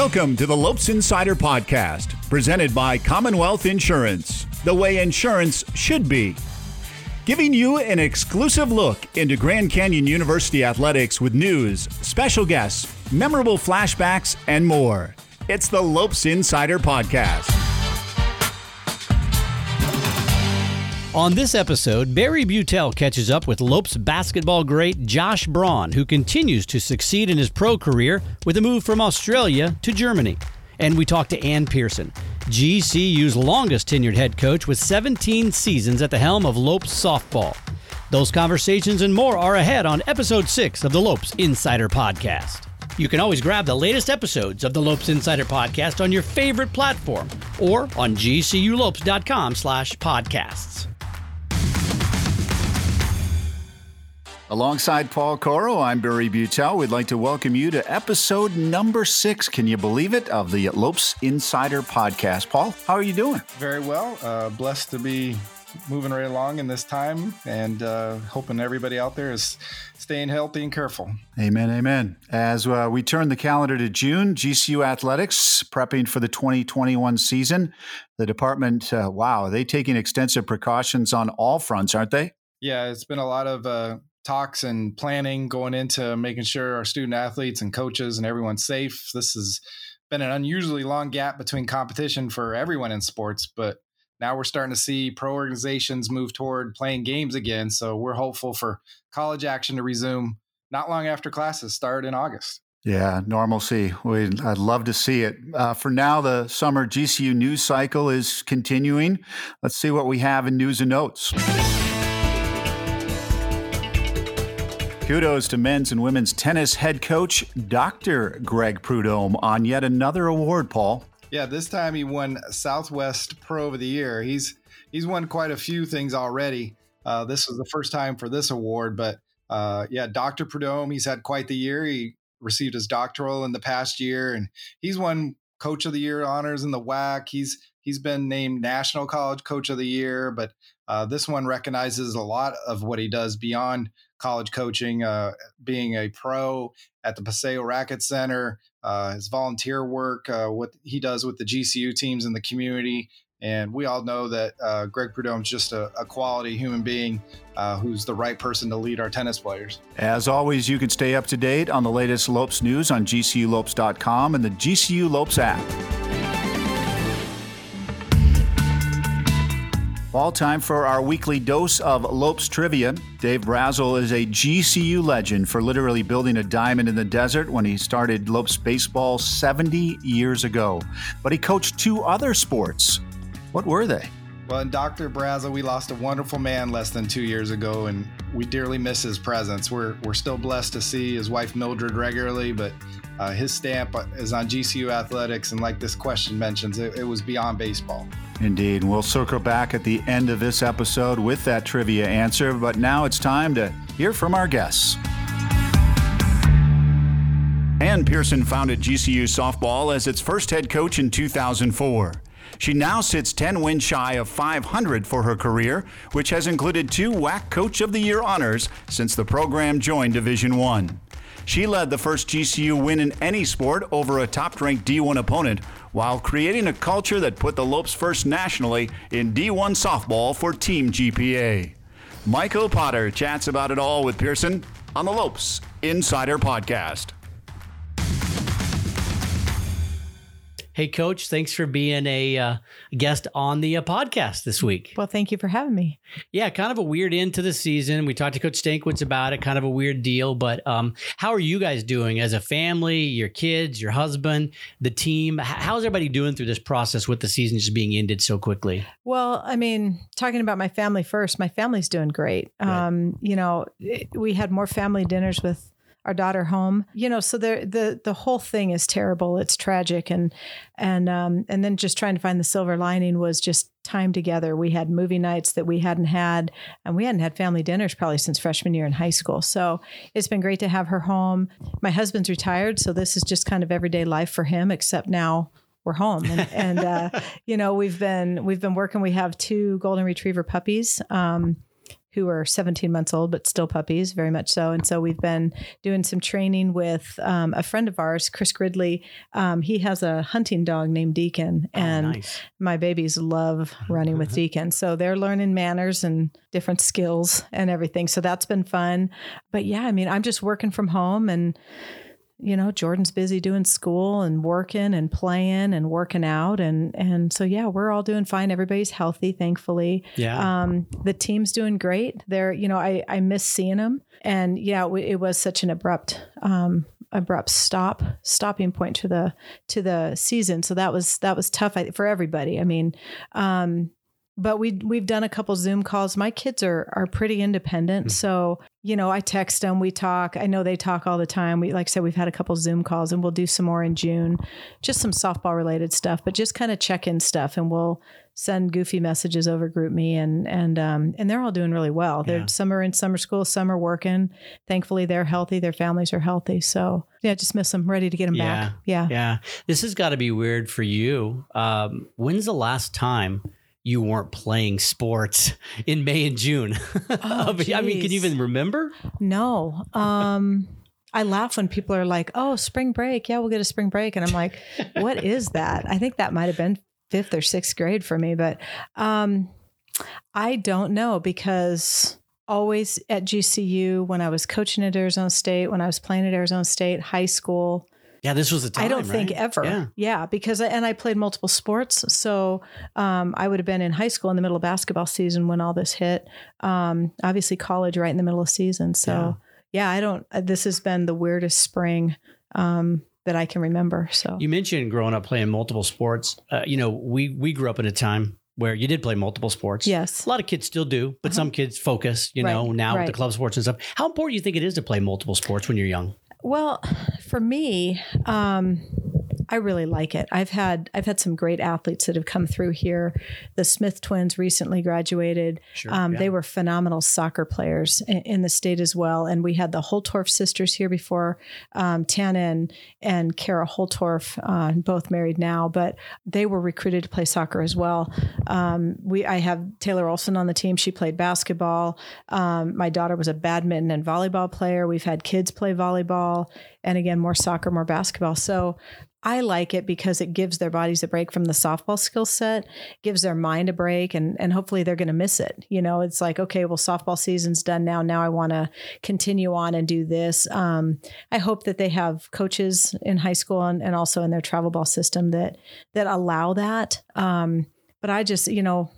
Welcome to the Lopes Insider Podcast, presented by Commonwealth Insurance, the way insurance should be. Giving you an exclusive look into Grand Canyon University athletics with news, special guests, memorable flashbacks, and more. It's the Lopes Insider Podcast. On this episode, Barry Beutel catches up with Lopes basketball great Josh Braun, who continues to succeed in his pro career with a move from Australia to Germany. And we talk to Ann Pearson, GCU's longest tenured head coach with 17 seasons at the helm of Lopes softball. Those conversations and more are ahead on episode 6 of the Lopes Insider Podcast. You can always grab the latest episodes of the Lopes Insider Podcast on your favorite platform or on gculopes.com slash podcasts. Alongside Paul Coro, I'm Barry Beutel. We'd like to welcome you to episode number six. Can you believe it? Of the Lopes Insider Podcast. Paul, how are you doing? Very well. Uh, blessed to be moving right along in this time and uh, hoping everybody out there is staying healthy and careful. Amen, amen. As uh, we turn the calendar to June, GCU Athletics prepping for the 2021 season. The department, uh, wow, are they taking extensive precautions on all fronts, aren't they? Yeah, it's been a lot of uh, talks and planning going into making sure our student athletes and coaches and everyone's safe. This has been an unusually long gap between competition for everyone in sports, but now we're starting to see pro organizations move toward playing games again. So we're hopeful for college action to resume not long after classes start in August. Yeah, normalcy. We'd, I'd love to see it. Uh, for now, the summer GCU news cycle is continuing. Let's see what we have in news and notes. Kudos to men's and women's tennis head coach, Dr. Greg Prudhomme, on yet another award, Paul. Yeah, this time he won Southwest Pro of the Year. He's he's won quite a few things already. Uh, this was the first time for this award, but uh, yeah, Dr. Prudhomme, he's had quite the year. He received his doctoral in the past year, and he's won Coach of the Year honors in the WAC. He's he's been named National College Coach of the Year, but uh, this one recognizes a lot of what he does beyond college coaching, uh, being a pro at the Paseo Racket Center, uh, his volunteer work, uh, what he does with the GCU teams in the community. And we all know that uh, Greg Prudhomme is just a, a, quality human being uh, who's the right person to lead our tennis players. As always, you can stay up to date on the latest Lopes news on GCULopes.com and the GCU Lopes app. All time for our weekly dose of Lopes trivia. Dave Brazell is a GCU legend for literally building a diamond in the desert when he started Lopes baseball 70 years ago. But he coached two other sports. What were they? Well, in Dr. Brazell, we lost a wonderful man less than two years ago, and we dearly miss his presence. We're, we're still blessed to see his wife Mildred regularly, but uh, his stamp is on GCU athletics, and like this question mentions, it, it was beyond baseball. Indeed. We'll circle back at the end of this episode with that trivia answer, but now it's time to hear from our guests. Ann Pearson founded GCU softball as its first head coach in 2004. She now sits 10 wins shy of 500 for her career, which has included two WAC Coach of the Year honors since the program joined Division 1. She led the first GCU win in any sport over a top ranked D1 opponent while creating a culture that put the Lopes first nationally in D1 softball for Team GPA. Michael Potter chats about it all with Pearson on the Lopes Insider Podcast. Hey, Coach, thanks for being a uh, guest on the uh, podcast this week. Well, thank you for having me. Yeah, kind of a weird end to the season. We talked to Coach Stankiewicz about it, kind of a weird deal. But um, how are you guys doing as a family, your kids, your husband, the team? How's everybody doing through this process with the season just being ended so quickly? Well, I mean, talking about my family first, my family's doing great. Right. Um, you know, we had more family dinners with our daughter home. You know, so the the the whole thing is terrible. It's tragic, and and um, and then just trying to find the silver lining was just time together. We had movie nights that we hadn't had, and we hadn't had family dinners probably since freshman year in high school. So it's been great to have her home. My husband's retired, so this is just kind of everyday life for him. Except now we're home and, and uh, you know we've been we've been working we have two golden retriever puppies um, who are 17 months old, but still puppies, very much so. And so we've been doing some training with um, a friend of ours, Chris Gridley. Um, he has a hunting dog named Deacon, Oh, and nice. my babies love running with Deacon. So they're learning manners and different skills and everything. So that's been fun. But yeah, I mean, I'm just working from home and you know, Jordan's busy doing school and working and playing and working out and and so yeah, we're all doing fine. Everybody's healthy, thankfully. Yeah. Um, the team's doing great. They're, you know, I I miss seeing them, and yeah, it, it was such an abrupt, um, abrupt stop, stopping point to the to the season. So that was that was tough for everybody. I mean, um, but we we've done a couple Zoom calls. My kids are are pretty independent, so you know, I text them, we talk. I know they talk all the time. We like I said, we've had a couple Zoom calls, and we'll do some more in June, just some softball related stuff, but just kind of check in stuff, and we'll send goofy messages over GroupMe and and um and they're all doing really well they're Yeah. some are in summer school some are working thankfully they're healthy their families are healthy so yeah just miss them ready to get them back yeah Yeah. This has got to be weird for you. Um, when's the last time you weren't playing sports in May and June? Oh, I mean, can you even remember? No. Um I laugh when people are like, "Oh, spring break. Yeah, we'll get a spring break." And I'm like, "What is that?" I think that might have been 5th or 6th grade for me, but um I don't know because always at GCU when I was coaching at Arizona State, when I was playing at Arizona State, high school, Yeah, this was the time. I don't think ever. Yeah. because I, and I played multiple sports, so um, I would have been in high school in the middle of basketball season when all this hit. Um, obviously, college right in the middle of season. So yeah, I don't. uh, This has been the weirdest spring um, that I can remember. So You mentioned growing up playing multiple sports. Uh, you know, we we grew up in a time where you did play multiple sports. yes, A lot of kids still do, but Uh-huh. some kids focus, you know, Right, now with the club sports and stuff. How important do you think it is to play multiple sports when you're young? Well, for me, um, I really like it. I've had I've had some great athletes that have come through here. The Smith twins recently graduated. Sure. Um, yeah. They were phenomenal soccer players in, in the state as well. And we had the Holtorf sisters here before, um, Tana and, and Kara Holtorf, uh, both married now, but they were recruited to play soccer as well. Um, we I have Taylor Olson on the team. She played basketball. Um, my daughter was a badminton and volleyball player. We've had kids play volleyball, and again, more soccer, more basketball. So I like it because it gives their bodies a break from the softball skill set, gives their mind a break, and and hopefully they're going to miss it. You know, it's like okay, well, softball season's done now. Now I want to continue on and do this. Um, I hope that they have coaches in high school and, and also in their travel ball system that that allow that. Um, but I just, you know,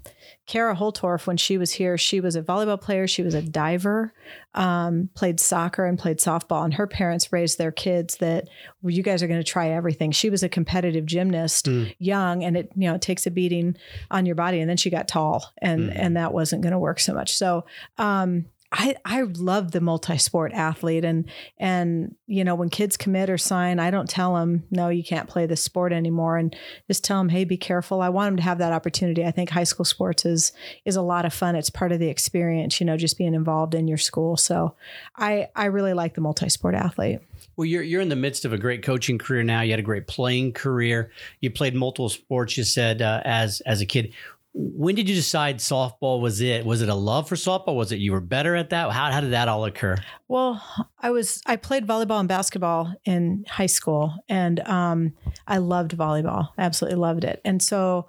Kara Holtorf, when she was here, she was a volleyball player. She was a diver, um, played soccer and played softball. And her parents raised their kids that well, you guys are going to try everything. She was a competitive gymnast, Mm. young, and it you know it takes a beating on your body. And then she got tall, and Mm. and that wasn't going to work so much. So. Um, I, I love the multi-sport athlete and and you know when kids commit or sign I don't tell them no you can't play this sport anymore and just tell them hey be careful I want them to have that opportunity I think high school sports is is a lot of fun it's part of the experience you know just being involved in your school so I I really like the multi-sport athlete Well, you're you're in the midst of a great coaching career now. You had a great playing career. You played multiple sports. You said uh, as as a kid. When did you decide softball was it? Was it a love for softball? Was it you were better at that? How how did that all occur? Well, I was I played volleyball and basketball in high school, and um, I loved volleyball. Absolutely loved it. And so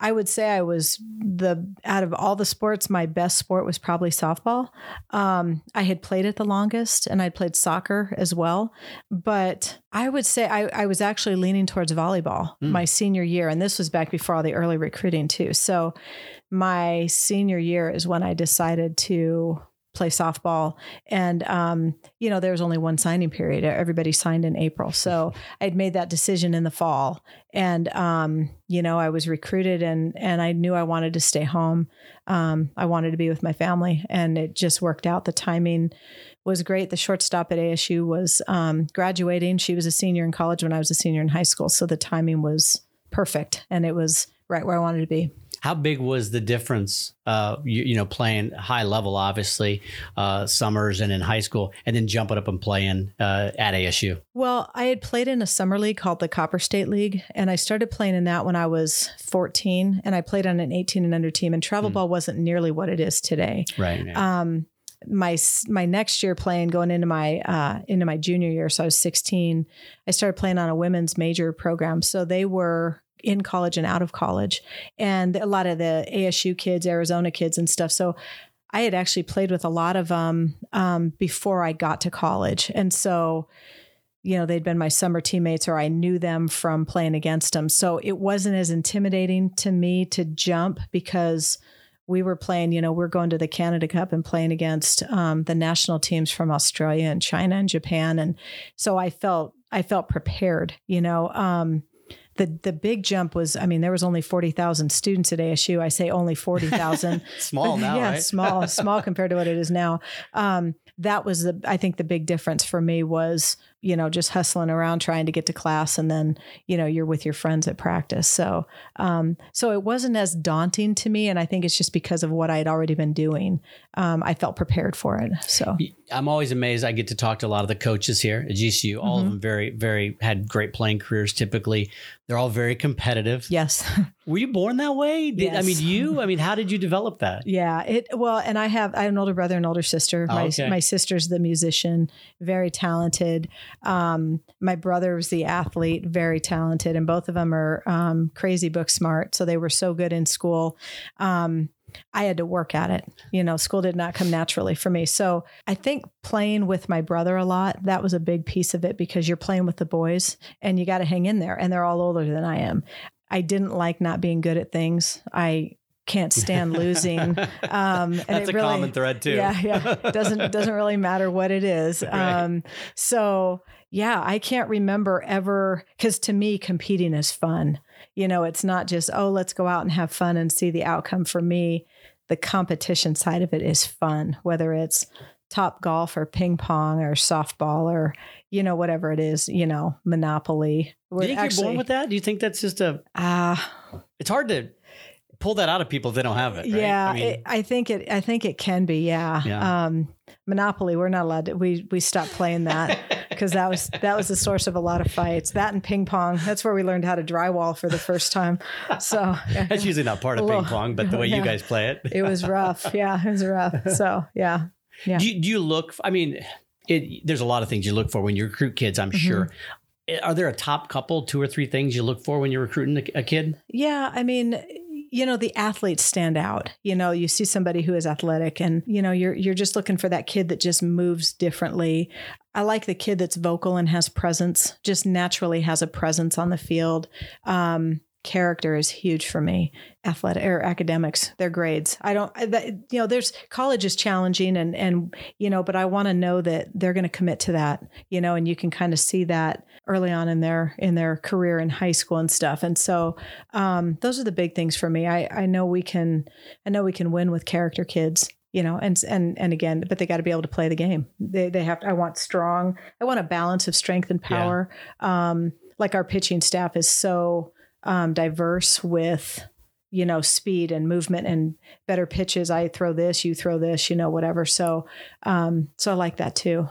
I would say I was the out of all the sports, my best sport was probably softball. Um, I had played it the longest, and I'd played soccer as well. But I would say I, I was actually leaning towards volleyball Mm. my senior year, and this was back before all the early recruiting too. So my senior year is when I decided to play softball. And um, you know there was only one signing period. Everybody signed in april. So i'd made that decision in the fall. And um, you know i was recruited and and i knew i wanted to stay home. Um, i wanted to be with my family. And it just worked out. The timing was great. The shortstop at asu was um, graduating. She was a senior in college when i was a senior in high school. So the timing was perfect. And it was right where i wanted to be How big was the difference? Uh, you, you know, playing high level, obviously, uh, summers and in high school, and then jumping up and playing uh, at ASU. Well, I had played in a summer league called the Copper State League, and I started playing in that when I was 14, and I played on an 18 and under team. And travel Hmm. ball wasn't nearly what it is today. Right. yeah. um my my next year playing going into my uh into my junior year so i was 16 i started playing on a women's major program so they were in college and out of college and a lot of the asu kids arizona kids and stuff. So i had actually played with a lot of them um, before i got to college. And so you know they'd been my summer teammates or i knew them from playing against them. So it wasn't as intimidating to me to jump because we were playing, you know, we're going to the Canada Cup and playing against um, the national teams from Australia and China and Japan, and so I felt I felt prepared. You know, um, the the big jump was, I mean, there was only forty thousand students at ASU. I say only forty thousand. Small now, yeah, right? small, small compared to what it is now. Um, that was the, I think, the big difference for me was, you know, just hustling around trying to get to class, and then, you know, you're with your friends at practice. So, um, so it wasn't as daunting to me, and I think it's just because of what I had already been doing. Um, I felt prepared for it. So, I'm always amazed. I get to talk to a lot of the coaches here at GCU. All of Mhm. them very, very had great playing careers. Typically, they're all very competitive. yes, Were you born that way? Did, I mean, you. I mean, how did you develop that? yeah. It well, and I have I have an older brother and older sister. Oh, My okay. my sister's the musician, very talented. Um, my brother was the athlete, very talented, and both of them are um, crazy book smart. So they were so good in school. Um, I had to work at it. You know, school did not come naturally for me. So I think playing with my brother a lot, that was a big piece of it because you're playing with the boys and you got to hang in there and they're all older than I am. I didn't like not being good at things. I can't stand losing. Um, and That's it a really, common thread too. Yeah, yeah. Doesn't doesn't really matter what it is. Right. Um, so yeah, I can't remember ever because to me competing is fun. You know, it's not just oh let's go out and have fun and see the outcome. For me, the competition side of it is fun. Whether it's Topgolf or ping pong or softball or you know whatever it is. You know, Monopoly. Do you think you're born with that? Do you think that's just a? Ah. It's hard to pull that out of people if they don't have it. right? Yeah, I mean, it, I think it. I think it can be. Yeah. Yeah. Um, Monopoly. We're not allowed to. We we stopped playing that because that was that was the source of a lot of fights. That and ping pong. That's where we learned how to drywall for the first time. So yeah, that's usually not part of ping pong, but the way you guys play it. it was rough. Yeah, it was rough. So yeah. Yeah. Do you, do you look? I mean, it, there's a lot of things you look for when you recruit kids. I'm Mm-hmm. sure. Are there a top couple, two or three things you look for when you're recruiting a, a kid? Yeah, I mean, you know, the athletes stand out. You know, you see somebody who is athletic and you know, you're you're just looking for that kid that just moves differently. I like the kid that's vocal and has presence, just naturally has a presence on the field. Um character is huge for me. Athletic or academics their grades. I don't I- you know there's college is challenging and and you know but i want to know that they're going to commit to that you know and you can kind of see that early on in their in their career in high school and stuff. And so um, those are the big things for me. I i know we can i know we can win with character kids you know and and and again but they got to be able to play the game. They they have to, i want strong i want a balance of strength and power. Um like our pitching staff is so um, diverse with you know speed and movement and better pitches. I throw this you throw this you know whatever. So um so i like that too.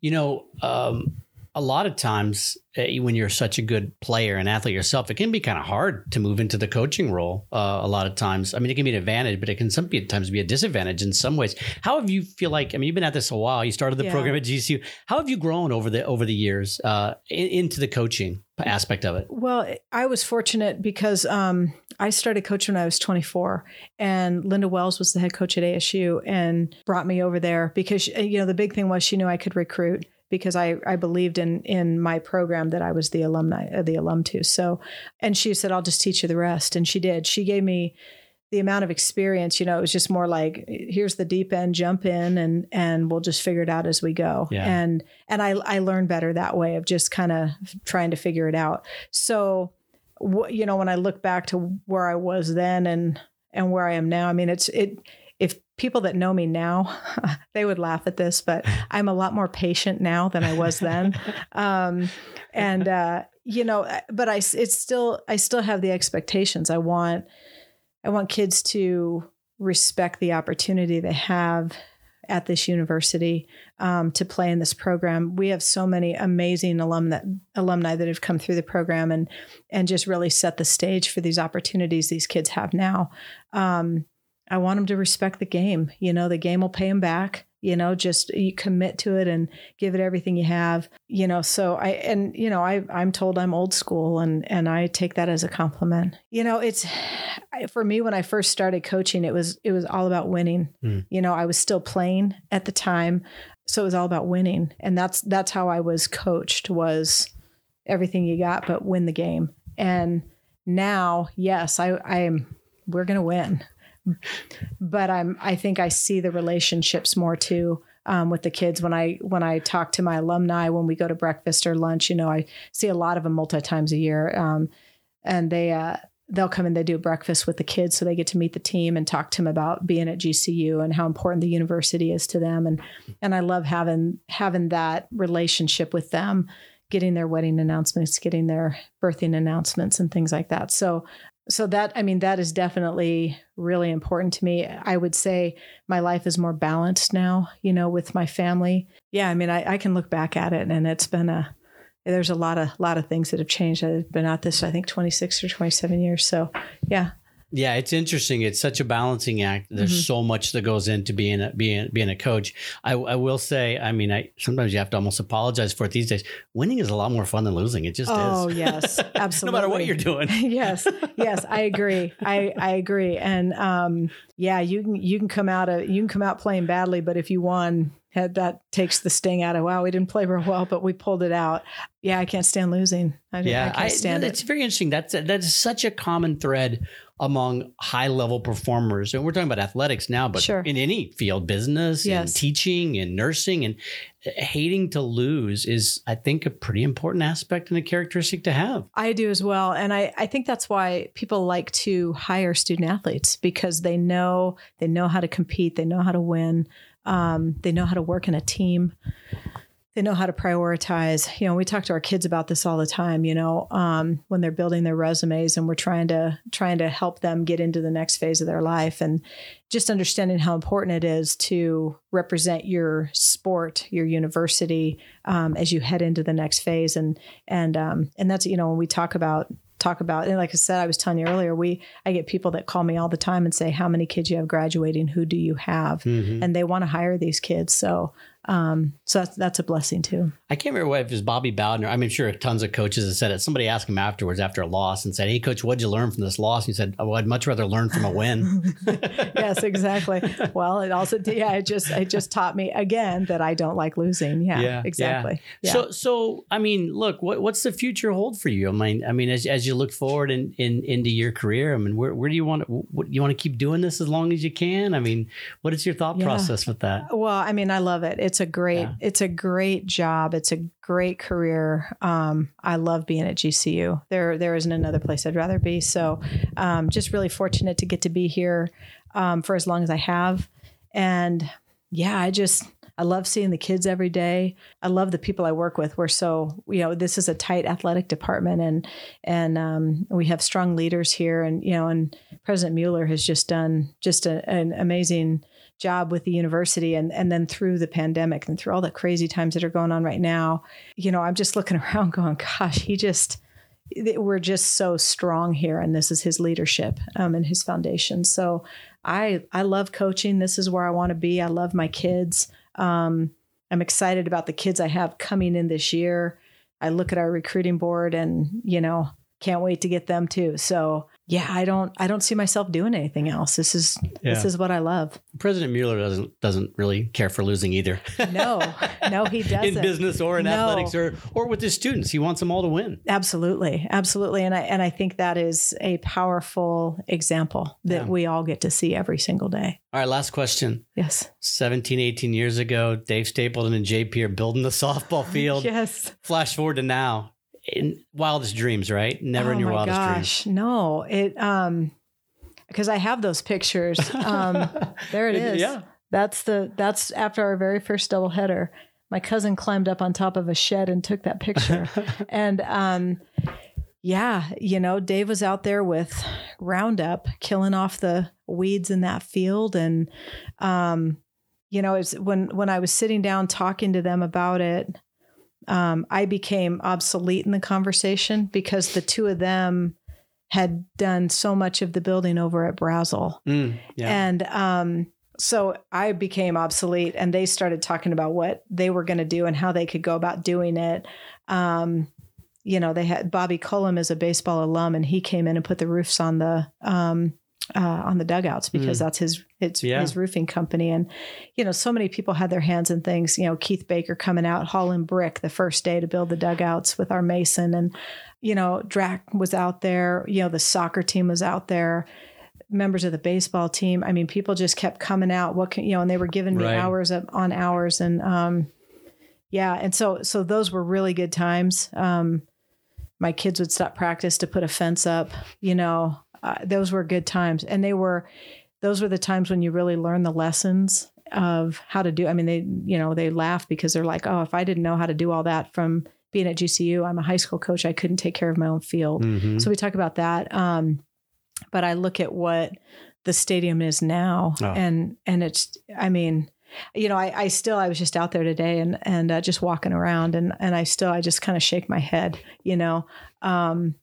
You know, um, a lot of times uh, when you're such a good player and athlete yourself, it can be kind of hard to move into the coaching role. Uh, a lot of times, I mean, it can be an advantage, but it can sometimes be a disadvantage in some ways. How have you feel like? I mean, you've been at this a while. You started the Yeah. program at GCU. How have you grown over the over the years uh, in, into the coaching aspect of it? Well, I was fortunate because um, I started coaching when I was 24, and Linda Wells was the head coach at ASU and brought me over there because you know the big thing was she knew I could recruit because I, I believed in in my program that I was the alumni uh, the alum to. So, and she said I'll just teach you the rest, and she did. She gave me the amount of experience. You know, it was just more like here's the deep end, jump in, and and we'll just figure it out as we go. Yeah. And and I I learned better that way of just kind of trying to figure it out. So, you know, when I look back to where I was then and and where I am now, I mean, it's it. People that know me now, they would laugh at this, but I'm a lot more patient now than I was then. Um, and uh, you know, but I it's still I still have the expectations. I want I want kids to respect the opportunity they have at this university um, to play in this program. We have so many amazing alumni alumni that have come through the program and and just really set the stage for these opportunities these kids have now. Um, I want them to respect the game. You know, the game will pay them back you know just you commit to it and give it everything you have you know so i and you know i i'm told i'm old school and and i take that as a compliment you know it's for me when i first started coaching it was it was all about winning mm. you know i was still playing at the time so it was all about winning and that's that's how i was coached was everything you got but win the game and now yes i i am we're going to win but I'm I think I see the relationships more too um, with the kids when I when I talk to my alumni when we go to breakfast or lunch. You know, I see a lot of them multi times a year, um, and they uh, they'll come and they do breakfast with the kids so they get to meet the team and talk to them about being at GCU and how important the university is to them and and I love having having that relationship with them getting their wedding announcements getting their birthing announcements and things like that so so that i mean that is definitely really important to me. I would say my life is more balanced now you know with my family. Yeah i mean i, I can look back at it and it's been a there's a lot of lot of things that have changed i've been at this i think 26 or 27 years. So yeah yeah, it's interesting. It's such a balancing act. There's mm-hmm. so much that goes into being a, being being a coach. I, I will say, I mean, I sometimes you have to almost apologize for it these days. Winning is a lot more fun than losing. It just oh, is. Oh yes, absolutely. no matter what you're doing. yes, yes, I agree. I I agree. And um, yeah, you can you can come out of you can come out playing badly, but if you won, that takes the sting out of wow we didn't play real well but we pulled it out yeah i can't stand losing I, yeah i can't stand I, it it's very interesting that's that's such a common thread among high level performers and we're talking about athletics now but sure. in any field business yes. and teaching and nursing and hating to lose is i think a pretty important aspect and a characteristic to have i do as well and i, I think that's why people like to hire student athletes because they know they know how to compete they know how to win um, they know how to work in a team. They know how to prioritize. You know, we talk to our kids about this all the time. You know, um, when they're building their resumes, and we're trying to trying to help them get into the next phase of their life, and just understanding how important it is to represent your sport, your university, um, as you head into the next phase. And and um, and that's you know when we talk about talk about and like i said i was telling you earlier we i get people that call me all the time and say how many kids you have graduating who do you have mm-hmm. and they want to hire these kids so um, so that's that's a blessing too. I can't remember if it was Bobby Bowden. Or I mean, sure, tons of coaches have said it. Somebody asked him afterwards after a loss and said, "Hey, coach, what'd you learn from this loss?" And he said, "Oh, I'd much rather learn from a win." yes, exactly. well, it also yeah, it just it just taught me again that I don't like losing. Yeah, yeah exactly. Yeah. So so I mean, look, what what's the future hold for you? I mean, I mean, as, as you look forward in, in into your career, I mean, where where do you want to what, you want to keep doing this as long as you can? I mean, what is your thought yeah. process with that? Well, I mean, I love it. It's a great it's it's a great job. It's a great career. Um, I love being at GCU. There there isn't another place I'd rather be. So um, just really fortunate to get to be here um, for as long as I have. And yeah, I just I love seeing the kids every day. I love the people I work with. We're so you know this is a tight athletic department, and and um, we have strong leaders here. And you know, and President Mueller has just done just a, an amazing job with the university and and then through the pandemic and through all the crazy times that are going on right now you know i'm just looking around going gosh he just we're just so strong here and this is his leadership um, and his foundation. So i i love coaching. This is where i want to be. I love my kids. Um, i'm excited about the kids i have coming in this year. I look at our recruiting board and you know can't wait to get them too. So yeah, I don't I don't see myself doing anything else. This is yeah. this is what I love. President Mueller doesn't doesn't really care for losing either. no, no, he doesn't. in business or in no. athletics or or with his students, he wants them all to win. Absolutely, absolutely, and I and I think that is a powerful example that yeah. we all get to see every single day. All right, last question. Yes. 17, 18 years ago, Dave Stapleton and JP are building the softball field. yes. Flash forward to now in wildest dreams, right? Never oh in your wildest gosh, dreams. No, it um because I have those pictures. Um there it is. yeah. That's the that's after our very first double header. My cousin climbed up on top of a shed and took that picture. and um yeah, you know, Dave was out there with Roundup, killing off the weeds in that field, and um, you know, it's when when I was sitting down talking to them about it, um, I became obsolete in the conversation because the two of them had done so much of the building over at Brazell, Mm, yeah. and um, so I became obsolete, and they started talking about what they were going to do and how they could go about doing it. Um, you know, they had Bobby Cullum is a baseball alum, and he came in and put the roofs on the um, uh, on the dugouts because Mm. that's his it's Yeah. his roofing company. And you know, so many people had their hands in things. You know, Keith Baker coming out hauling brick the first day to build the dugouts with our mason, and you know, Drac was out there. You know, the soccer team was out there. Members of the baseball team. I mean, people just kept coming out. What can you know? And they were giving me Right. hours up on hours, and um, yeah, and so so those were really good times. Um, my kids would stop practice to put a fence up. You know, uh, those were good times, and they were those were the times when you really learn the lessons of how to do. I mean, they you know they laugh because they're like, oh, if I didn't know how to do all that from being at GCU, I'm a high school coach. I couldn't take care of my own field. Mhm. So we talk about that. Um, but I look at what the stadium is now, Oh. and and it's. I mean, you know, I, I still I was just out there today and and uh, just walking around, and and I still I just kind of shake my head. You know, um,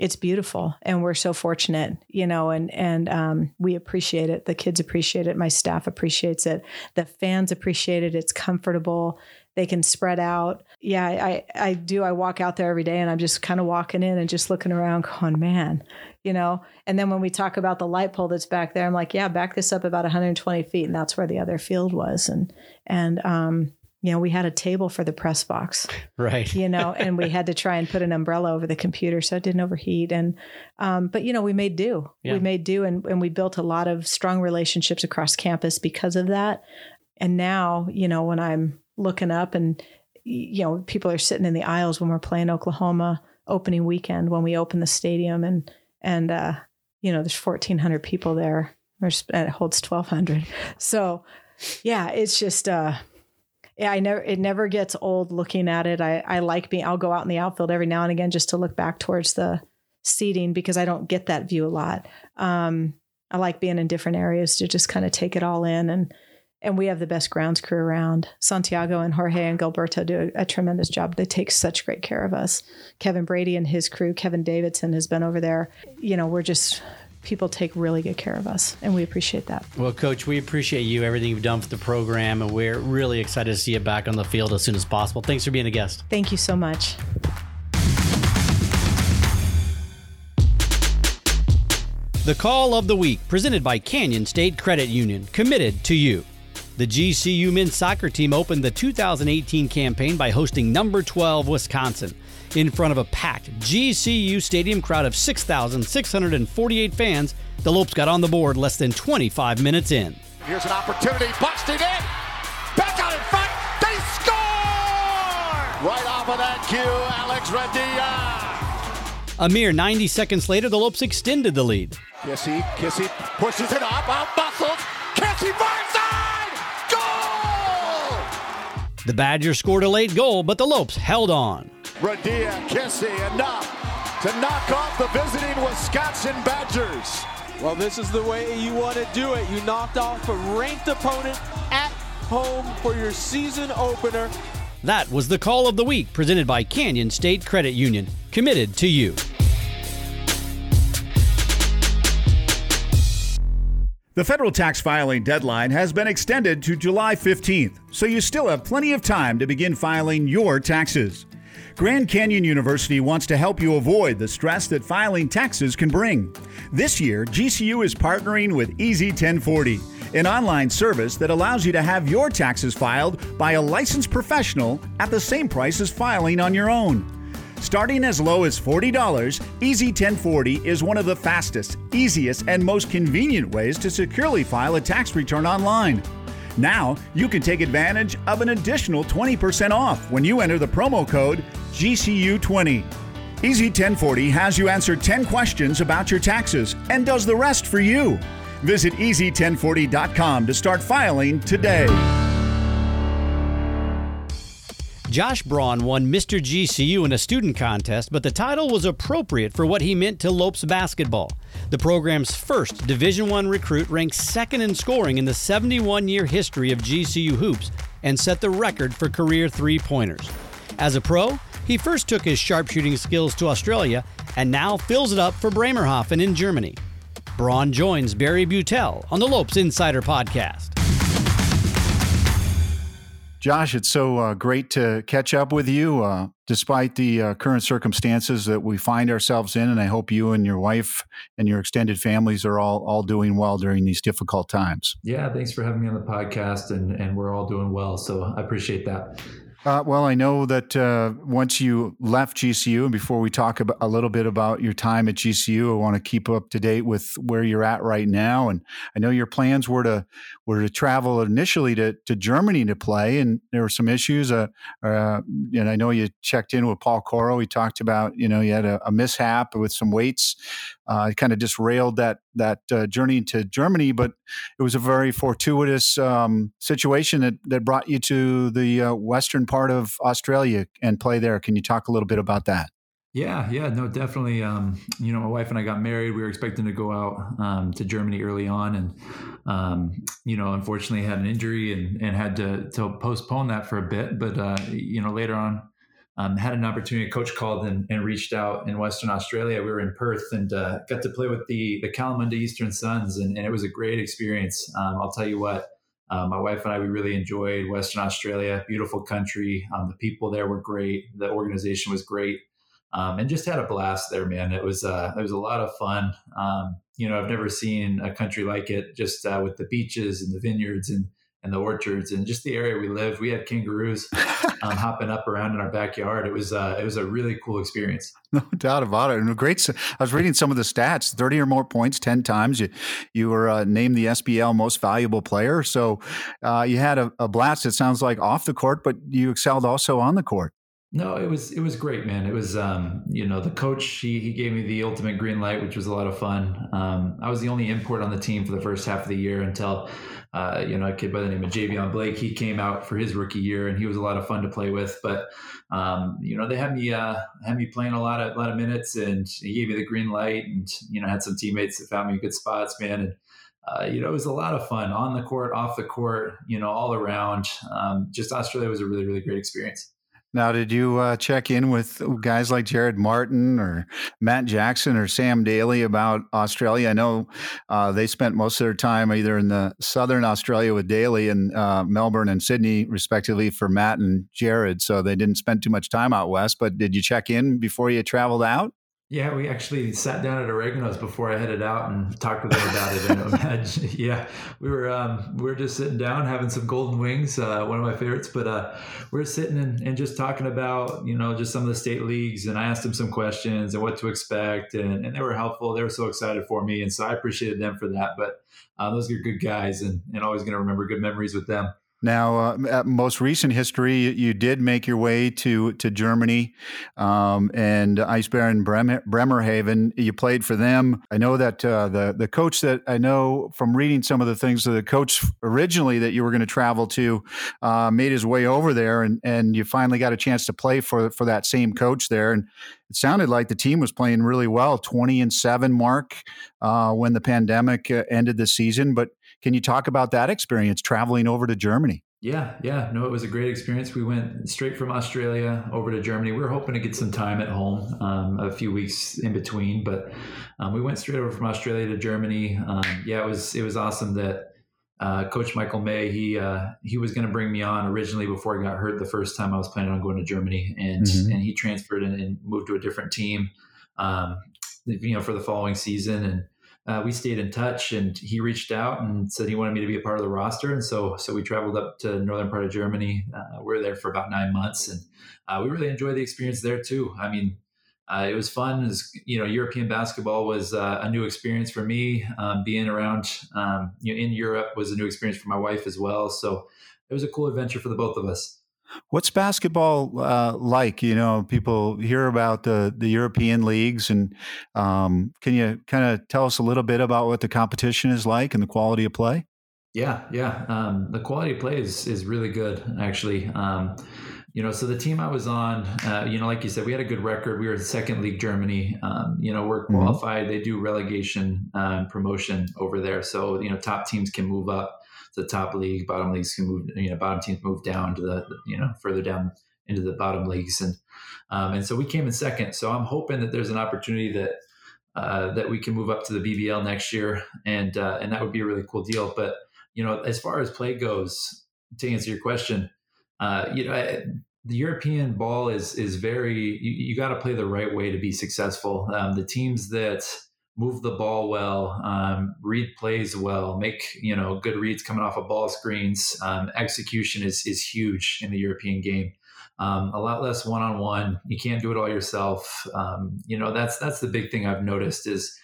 it's beautiful, and we're so fortunate. You know, and and um, we appreciate it. The kids appreciate it. My staff appreciates it. The fans appreciate it. It's comfortable. They can spread out. Yeah, I I do. I walk out there every day, and I'm just kind of walking in and just looking around, going, man, you know. And then when we talk about the light pole that's back there, I'm like, yeah, back this up about 120 feet, and that's where the other field was. And and um, you know, we had a table for the press box, Right. you know, and we had to try and put an umbrella over the computer so it didn't overheat. And um, but you know, we made do. Yeah. We made do, and and we built a lot of strong relationships across campus because of that. And now, you know, when I'm looking up and you know, people are sitting in the aisles when we're playing Oklahoma opening weekend when we open the stadium and and uh you know, there's 1400 people there. There's it holds 1200. So, yeah, it's just uh yeah, I never it never gets old looking at it. I I like being I'll go out in the outfield every now and again just to look back towards the seating because I don't get that view a lot. Um I like being in different areas to just kind of take it all in and and we have the best grounds crew around. Santiago and Jorge and Gilberto do a, a tremendous job. They take such great care of us. Kevin Brady and his crew, Kevin Davidson has been over there. You know, we're just people take really good care of us, and we appreciate that. Well, Coach, we appreciate you, everything you've done for the program, and we're really excited to see you back on the field as soon as possible. Thanks for being a guest. Thank you so much. The Call of the Week, presented by Canyon State Credit Union, committed to you. The GCU men's soccer team opened the 2018 campaign by hosting number 12 Wisconsin in front of a packed GCU stadium crowd of 6,648 fans. The Lopes got on the board less than 25 minutes in. Here's an opportunity, busted in. Back out in front, they score! Right off of that cue, Alex Radia. A mere 90 seconds later, the Lopes extended the lead. Kissy, Kissy pushes it up, out muscles. Kissy! Goal! The Badgers scored a late goal, but the Lopes held on. Radia, Kissy, enough to knock off the visiting Wisconsin Badgers. Well, this is the way you want to do it. You knocked off a ranked opponent at home for your season opener. That was the Call of the Week, presented by Canyon State Credit Union, committed to you. The federal tax filing deadline has been extended to July 15th, so you still have plenty of time to begin filing your taxes. Grand Canyon University wants to help you avoid the stress that filing taxes can bring. This year, GCU is partnering with Easy 1040, an online service that allows you to have your taxes filed by a licensed professional at the same price as filing on your own. Starting as low as $40, Easy 1040 is one of the fastest, easiest, and most convenient ways to securely file a tax return online. Now, you can take advantage of an additional 20% off when you enter the promo code GCU20. Easy 1040 has you answer 10 questions about your taxes and does the rest for you. Visit easy1040.com to start filing today. Josh Braun won Mr. GCU in a student contest, but the title was appropriate for what he meant to Lopes basketball. The program's first Division One recruit ranked second in scoring in the 71-year history of GCU hoops and set the record for career three-pointers. As a pro, he first took his sharpshooting skills to Australia and now fills it up for Bremerhaven in Germany. Braun joins Barry Beutel on the Lopes Insider Podcast. Josh, it's so uh, great to catch up with you uh, despite the uh, current circumstances that we find ourselves in. And I hope you and your wife and your extended families are all, all doing well during these difficult times. Yeah, thanks for having me on the podcast. And, and we're all doing well. So I appreciate that. Uh, well, I know that uh, once you left GCU, and before we talk about, a little bit about your time at GCU, I want to keep up to date with where you're at right now. And I know your plans were to were to travel initially to, to Germany to play, and there were some issues. Uh, uh, and I know you checked in with Paul Coro. He talked about you know you had a, a mishap with some weights uh, kind of disrailed that that uh, journey to Germany. But it was a very fortuitous um, situation that that brought you to the uh, western part of Australia and play there. Can you talk a little bit about that? Yeah, yeah, no, definitely. Um, you know, my wife and I got married. We were expecting to go out um, to Germany early on, and um, you know, unfortunately, had an injury and, and had to to postpone that for a bit. But uh, you know, later on, um, had an opportunity. A coach called and, and, reached out in Western Australia. We were in Perth and uh, got to play with the the Kalamunda Eastern Suns, and, and it was a great experience. Um, I'll tell you what. Uh, my wife and I, we really enjoyed Western Australia. Beautiful country. Um, the people there were great. The organization was great, um, and just had a blast there, man. It was uh, it was a lot of fun. Um, you know, I've never seen a country like it. Just uh, with the beaches and the vineyards and and the orchards and just the area we lived. We had kangaroos um, hopping up around in our backyard. It was uh, it was a really cool experience. No doubt about it. And great. I was reading some of the stats: thirty or more points, ten times. You you were uh, named the SBL Most Valuable Player. So uh, you had a, a blast. It sounds like off the court, but you excelled also on the court. No, it was it was great, man. It was um, you know the coach he he gave me the ultimate green light, which was a lot of fun. Um, I was the only import on the team for the first half of the year until uh, you know a kid by the name of Javion Blake. He came out for his rookie year, and he was a lot of fun to play with. But um, you know they had me uh, had me playing a lot of lot of minutes, and he gave me the green light, and you know had some teammates that found me good spots, man, and. Uh, you know, it was a lot of fun on the court, off the court, you know, all around. Um, just Australia was a really, really great experience. Now, did you uh, check in with guys like Jared Martin or Matt Jackson or Sam Daly about Australia? I know uh, they spent most of their time either in the southern Australia with Daly and uh, Melbourne and Sydney, respectively, for Matt and Jared. So they didn't spend too much time out west. But did you check in before you traveled out? Yeah, we actually sat down at Oregano's before I headed out and talked with them about it. And imagine, yeah, we were um, we were just sitting down having some golden wings, uh, one of my favorites. But uh, we are sitting and, and, just talking about you know just some of the state leagues, and I asked them some questions and what to expect, and, and they were helpful. They were so excited for me, and so I appreciated them for that. But uh, those are good guys, and, and always going to remember good memories with them. Now, uh, most recent history, you did make your way to to Germany um, and Eisbären Bremer, Bremerhaven. You played for them. I know that uh, the the coach that I know from reading some of the things that the coach originally that you were going to travel to uh, made his way over there, and and you finally got a chance to play for for that same coach there. And it sounded like the team was playing really well, twenty and seven mark uh, when the pandemic uh, ended the season, but can you talk about that experience traveling over to Germany? Yeah, yeah. No, it was a great experience. We went straight from Australia over to Germany. We were hoping to get some time at home, um, a few weeks in between, but um, we went straight over from Australia to Germany. Um, yeah, it was it was awesome that uh, Coach Michael May he uh, he was going to bring me on originally before I got hurt the first time I was planning on going to Germany, and mm-hmm. and he transferred and, and, moved to a different team, um, you know, for the following season and uh, we stayed in touch and he reached out and said he wanted me to be a part of the roster. And so, so we traveled up to northern part of Germany. Uh, we were there for about nine months and uh, we really enjoyed the experience there too. I mean, uh, it was fun. Was, you know, European basketball was uh, a new experience for me. Um, being around, um, you know, in Europe was a new experience for my wife as well. So it was a cool adventure for the both of us. What's basketball uh, like? You know, people hear about the the European leagues, and um, can you kind of tell us a little bit about what the competition is like and the quality of play? Yeah, yeah. Um, the quality of play is is really good, actually. Um, you know, so the team I was on, uh, you know, like you said, we had a good record. We were in second league Germany. Um, you know, we're mm-hmm. qualified. Mm-hmm. They do relegation um, promotion over there, so you know, top teams can move up the top league. Bottom leagues can move. You know, bottom teams move down to the you know further down into the bottom leagues, and um, and so we came in second. So I'm hoping that there's an opportunity that. Uh, that we can move up to the BBL next year, and uh, and that would be a really cool deal. But you know, as far as play goes, to answer your question, uh, you know, the European ball is is very you, you got to play the right way to be successful. Um, the teams that move the ball well, um, read plays well, make you know good reads coming off of ball screens. Um, execution is is huge in the European game. Um, a lot less one on one. You can't do it all yourself. Um, you know that's that's the big thing I've noticed is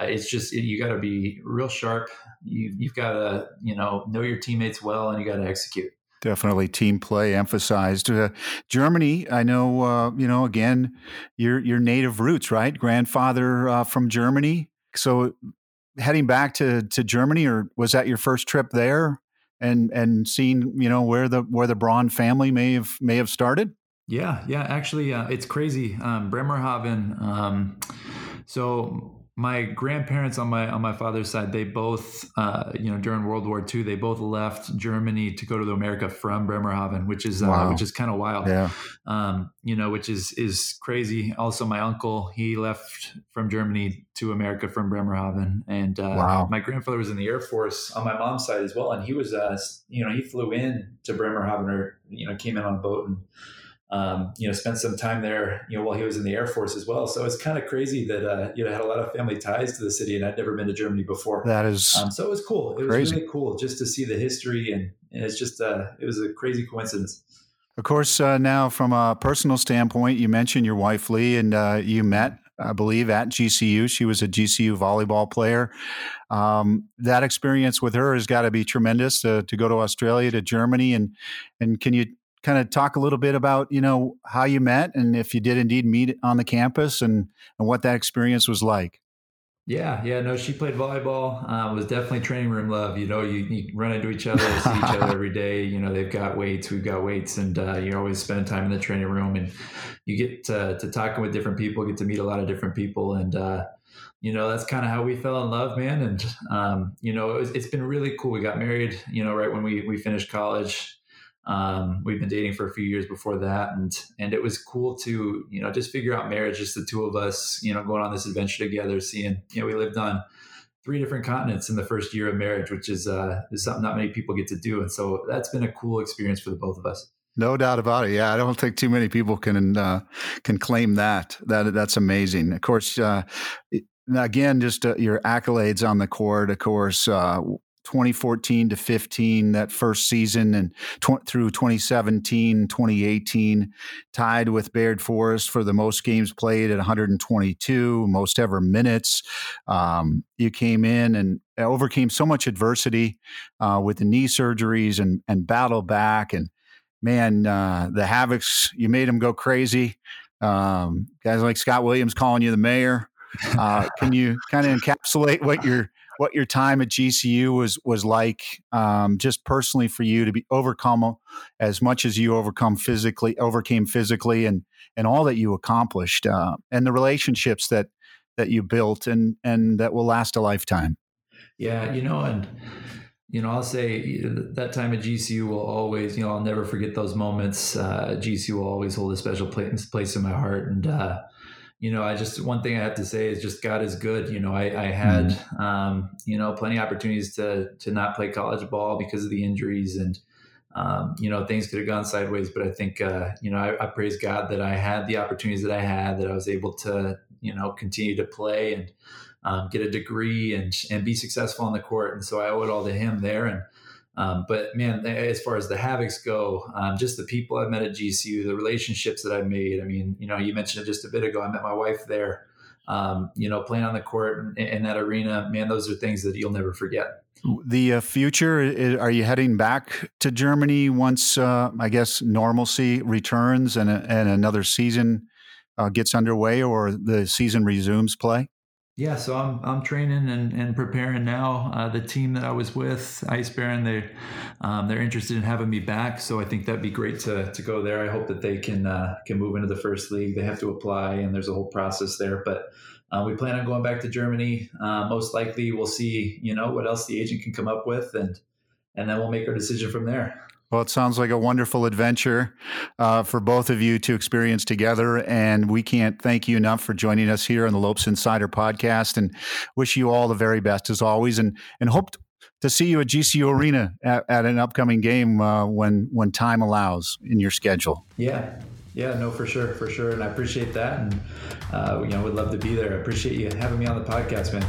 uh, it's just you got to be real sharp. You, you've got to you know know your teammates well, and you got to execute. Definitely team play emphasized. Uh, Germany, I know, uh, you know, again, your your native roots, right? Grandfather uh, from Germany. So heading back to to Germany, or was that your first trip there? And and seeing, you know, where the where the Braun family may have may have started. Yeah, yeah. Actually, uh, it's crazy. Um, Bremerhaven. Um, so my grandparents on my on my father's side they both uh, you know during world war ii they both left germany to go to america from bremerhaven which is uh, wow. which is kind of wild yeah um, you know which is is crazy also my uncle he left from germany to america from bremerhaven and uh, wow. my grandfather was in the air force on my mom's side as well and he was uh, you know he flew in to bremerhaven or you know came in on a boat and um, you know, spent some time there, you know, while he was in the Air Force as well. So it's kind of crazy that, uh, you know, had a lot of family ties to the city and I'd never been to Germany before. That is, um, so it was cool. It crazy. was really cool just to see the history and, and it's just, uh, it was a crazy coincidence. Of course, uh, now from a personal standpoint, you mentioned your wife Lee, and uh, you met, I believe, at GCU. She was a GCU volleyball player. Um, that experience with her has got to be tremendous to, to go to Australia, to Germany, and and can you kind of talk a little bit about you know how you met and if you did indeed meet on the campus and and what that experience was like. Yeah yeah no she played volleyball uh, was definitely training room love you know you, you run into each other see each other every day you know they've got weights we've got weights and uh, you're always spend time in the training room and you get to, to talking with different people get to meet a lot of different people and uh, you know that's kind of how we fell in love man and um, you know it was, it's been really cool we got married you know right when we, we finished college um, we've been dating for a few years before that, and and it was cool to you know just figure out marriage, just the two of us, you know, going on this adventure together. Seeing you know we lived on three different continents in the first year of marriage, which is uh, is something not many people get to do, and so that's been a cool experience for the both of us. No doubt about it. Yeah, I don't think too many people can uh, can claim that. That that's amazing. Of course, uh, again, just uh, your accolades on the court. Of course, uh, 2014 to 15, that first season, and tw- through 2017, 2018, tied with Baird Forest for the most games played at 122, most ever minutes. Um, you came in and overcame so much adversity uh, with the knee surgeries and, and battle back. And man, uh, the Havocs, you made them go crazy. Um, guys like Scott Williams calling you the mayor. Uh, can you kind of encapsulate what your what your time at GCU was was like, um, just personally for you to be overcome as much as you overcome physically, overcame physically, and and all that you accomplished, uh, and the relationships that that you built, and and that will last a lifetime. Yeah, you know, and you know, I'll say that time at GCU will always, you know, I'll never forget those moments. Uh, GCU will always hold a special place, place in my heart, and uh, you know, I just one thing I have to say is just God is good. You know, I, I had mm-hmm. um, you know plenty of opportunities to to not play college ball because of the injuries and um, you know things could have gone sideways. But I think uh, you know I, I, praise God that I had the opportunities that I had that I was able to you know continue to play and um, get a degree and and be successful on the court. And so I owe it all to Him there and. Um, but man, as far as the Havocs go, um, just the people I've met at GCU, the relationships that I've made. I mean, you know, you mentioned it just a bit ago. I met my wife there. Um, you know, playing on the court in, that arena, man, those are things that you'll never forget. The uh, future, are you heading back to Germany once, uh, I guess, normalcy returns and, and another season uh, gets underway or the season resumes play? Yeah, so I'm I'm training and, and preparing now. Uh, the team that I was with, Eisbären, they um, they're interested in having me back. So I think that'd be great to, to go there. I hope that they can uh, can move into the first league. They have to apply, and there's a whole process there. But uh, we plan on going back to Germany. Uh, most likely, we'll see you know what else the agent can come up with, and and then we'll make our decision from there. Well, it sounds like a wonderful adventure uh, for both of you to experience together. And we can't thank you enough for joining us here on the Lopes Insider podcast and wish you all the very best as always. And, and hope to see you at GCU Arena at, at an upcoming game uh, when, when time allows in your schedule. Yeah. Yeah, no, for sure, for sure. And I appreciate that. And, uh, you know, would love to be there. I appreciate you having me on the podcast, man.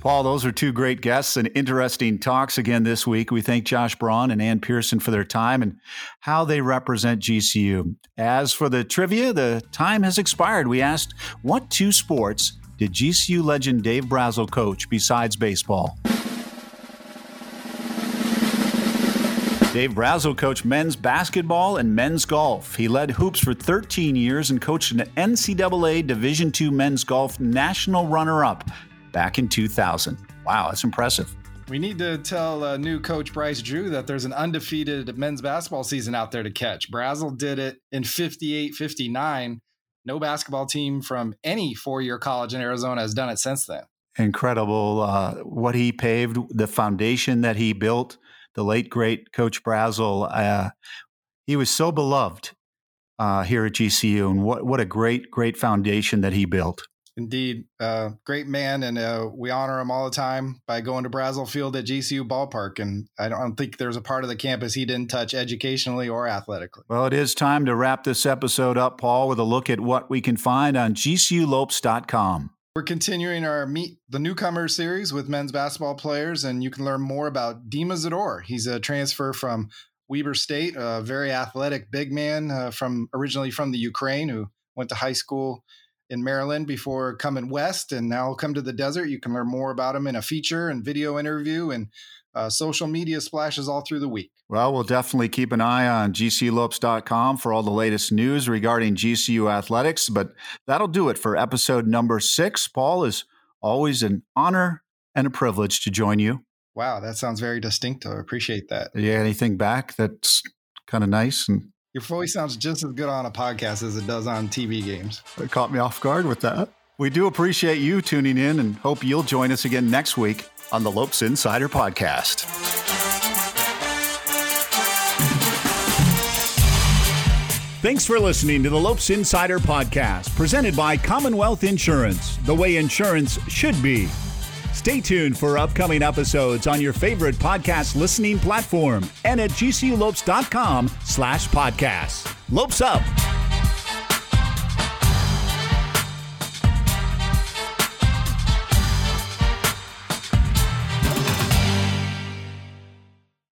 Paul, those are two great guests and interesting talks again this week. We thank Josh Braun and Ann Pearson for their time and how they represent GCU. As for the trivia, the time has expired. We asked, what two sports did GCU legend Dave Brazell coach besides baseball? Dave Brazell coached men's basketball and men's golf. He led hoops for 13 years and coached an NCAA Division II men's golf national runner-up back in 2000. Wow, that's impressive. We need to tell uh, new coach Bryce Drew that there's an undefeated men's basketball season out there to catch. Brazell did it in 58 59. No basketball team from any four year college in Arizona has done it since then. Incredible uh, what he paved, the foundation that he built, the late, great Coach Brazell. Uh, he was so beloved uh, here at GCU, and what, what a great, great foundation that he built. Indeed, uh, great man, and uh, we honor him all the time by going to Brazell Field at GCU Ballpark. And I don't think there's a part of the campus he didn't touch educationally or athletically. Well, it is time to wrap this episode up, Paul, with a look at what we can find on GCULopes.com. We're continuing our Meet the Newcomer series with men's basketball players, and you can learn more about Dima Zdor. He's a transfer from Weber State, a very athletic big man uh, from originally from the Ukraine who went to high school in Maryland before coming west and now come to the desert. You can learn more about him in a feature and video interview and uh, social media splashes all through the week. Well, we'll definitely keep an eye on gculopes.com for all the latest news regarding GCU athletics. But that'll do it for episode number six. Paul, is always an honor and a privilege to join you. Wow, that sounds very distinct. I appreciate that. Yeah, anything back that's kind of nice and your voice sounds just as good on a podcast as it does on TV games. It caught me off guard with that. We do appreciate you tuning in and hope you'll join us again next week on the Lopes Insider Podcast. Thanks for listening to the Lopes Insider Podcast, presented by Commonwealth Insurance, the way insurance should be. Stay tuned for upcoming episodes on your favorite podcast listening platform and at gculopes.com slash podcasts. Lopes up!